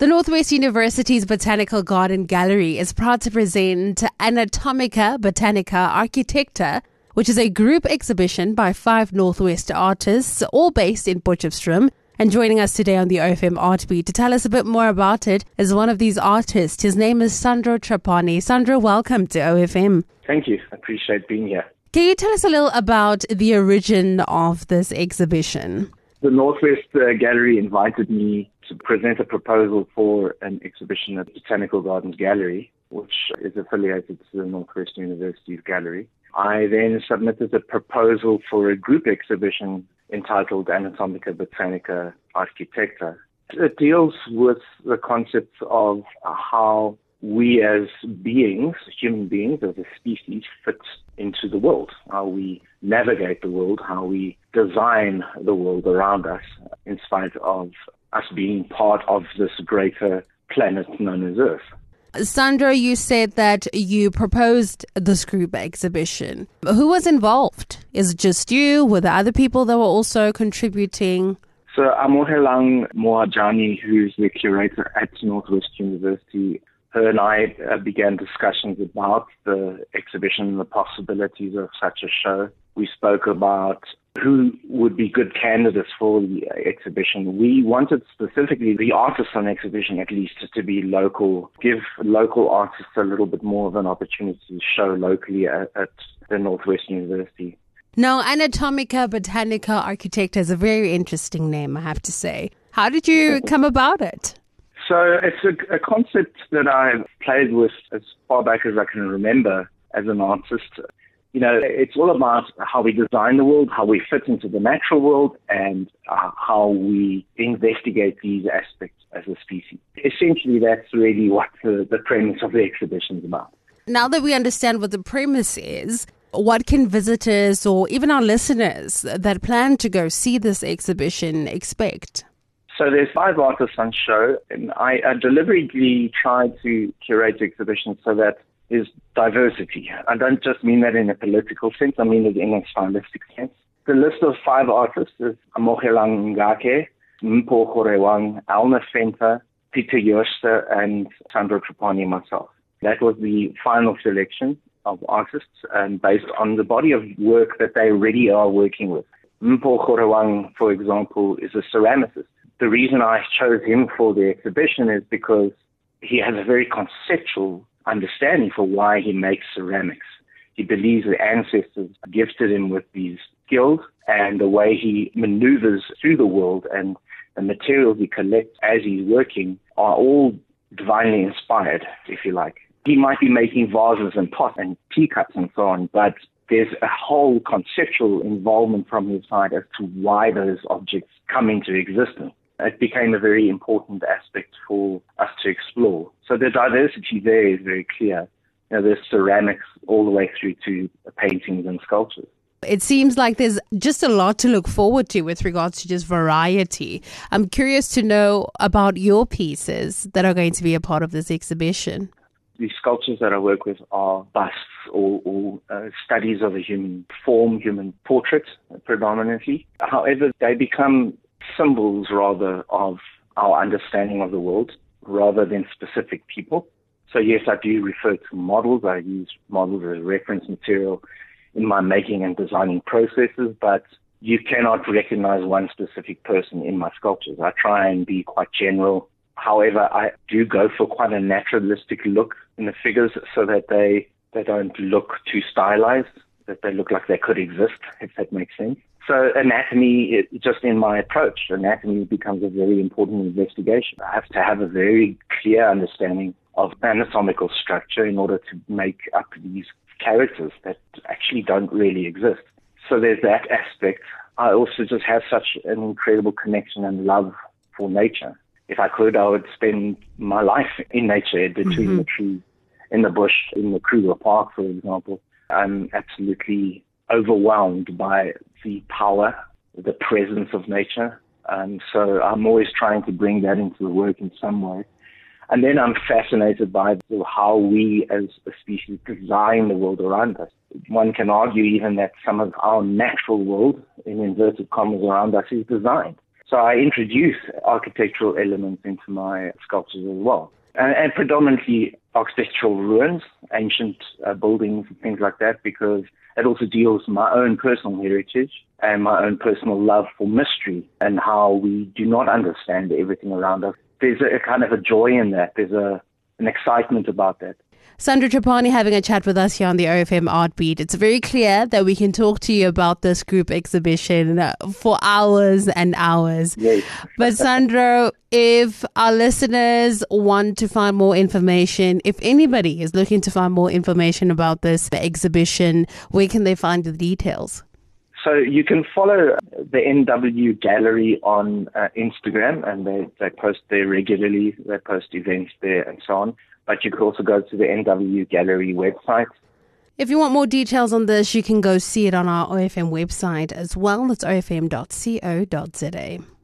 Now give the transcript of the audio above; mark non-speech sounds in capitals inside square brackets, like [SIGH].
The Northwest University's Botanical Garden Gallery is proud to present Anatomica Botanica Architecta, which is a group exhibition by five Northwest artists, all based in Potchefstroom. And joining us today on the OFM Artbeat to tell us a bit more about it is one of these artists. His name is Sandro Trapani. Sandro, welcome to OFM. Thank you. I appreciate being here. Can you tell us a little about the origin of this exhibition? The Northwest uh, Gallery invited me to present a proposal for an exhibition at Botanical Gardens Gallery, which is affiliated to the Northwest University's gallery. I then submitted a proposal for a group exhibition entitled Anatomica Botanica Architecta. It deals with the concept of how we as beings, human beings, as a species, fit into the world, how we navigate the world, how we design the world around us, in spite of us being part of this greater planet known as Earth. Sandro, you said that you proposed this group exhibition. Who was involved? Is it just you? Were there other people that were also contributing? So Amohelang Mohajane, who's the curator at Northwest University, her and I uh, began discussions about the exhibition and the possibilities of such a show. We spoke about who would be good candidates for the uh, exhibition. We wanted specifically the artists on exhibition at least to be local, give local artists a little bit more of an opportunity to show locally at, at the Northwest University. Now, Anatomica Botanica Architecta is a very interesting name, I have to say. How did you [LAUGHS] come about it? So it's a, a concept that I've played with as far back as I can remember as an artist you know, it's all about how we design the world, how we fit into the natural world, and uh, how we investigate these aspects as a species. Essentially, that's really what the, the premise of the exhibition is about. Now that we understand what the premise is, what can visitors or even our listeners that plan to go see this exhibition expect? So there's five artists on show, and I, I deliberately tried to curate the exhibition so that is diversity. I don't just mean that in a political sense, I mean it in a stylistic sense. The list of five artists is Amogelang Ngake, Mpho Gorewang, Elna Venter, Pieter Jooste, and Sandro Trapani myself. That was the final selection of artists and based on the body of work that they already are working with. Mpho Gorewang, for example, is a ceramicist. The reason I chose him for the exhibition is because he has a very conceptual understanding for why he makes ceramics. He believes the ancestors gifted him with these skills and the way he maneuvers through the world and the materials he collects as he's working are all divinely inspired, if you like. He might be making vases and pots and teacups and so on, but there's a whole conceptual involvement from his side as to why those objects come into existence it became a very important aspect for us to explore. So the diversity there is very clear. You know, there's ceramics all the way through to paintings and sculptures. It seems like there's just a lot to look forward to with regards to just variety. I'm curious to know about your pieces that are going to be a part of this exhibition. The sculptures that I work with are busts or, or uh, studies of a human form, human portrait predominantly. However, they become symbols rather of our understanding of the world rather than specific people. So yes, I do refer to models. I use models as reference material in my making and designing processes, but you cannot recognize one specific person in my sculptures. I try and be quite general. However, I do go for quite a naturalistic look in the figures so that they, they don't look too stylized, that they look like they could exist, if that makes sense. So anatomy, just in my approach, anatomy becomes a very important investigation. I have to have a very clear understanding of anatomical structure in order to make up these characters that actually don't really exist. So there's that aspect. I also just have such an incredible connection and love for nature. If I could, I would spend my life in nature, between mm-hmm. the trees, in the bush, in the Kruger Park, for example. I'm absolutely overwhelmed by the power, the presence of nature. And so I'm always trying to bring that into the work in some way. And then I'm fascinated by how we as a species design the world around us. One can argue even that some of our natural world, in inverted commas, around us is designed. So I introduce architectural elements into my sculptures as well. And, and predominantly architectural ruins, ancient uh, buildings, and things like that, because it also deals with my own personal heritage and my own personal love for mystery and how we do not understand everything around us. There's a, a kind of a joy in that. There's a an excitement about that. Sandro Trapani having a chat with us here on the OFM Art Beat. It's very clear that we can talk to you about this group exhibition uh, for hours and hours. Yes. But Sandro, if our listeners want to find more information, if anybody is looking to find more information about this exhibition, where can they find the details? So you can follow the NW Gallery on uh, Instagram, and they, they post there regularly. They post events there and so on but you could also go to the NW Gallery website. If you want more details on this, you can go see it on our OFM website as well. That's ofm.co.za.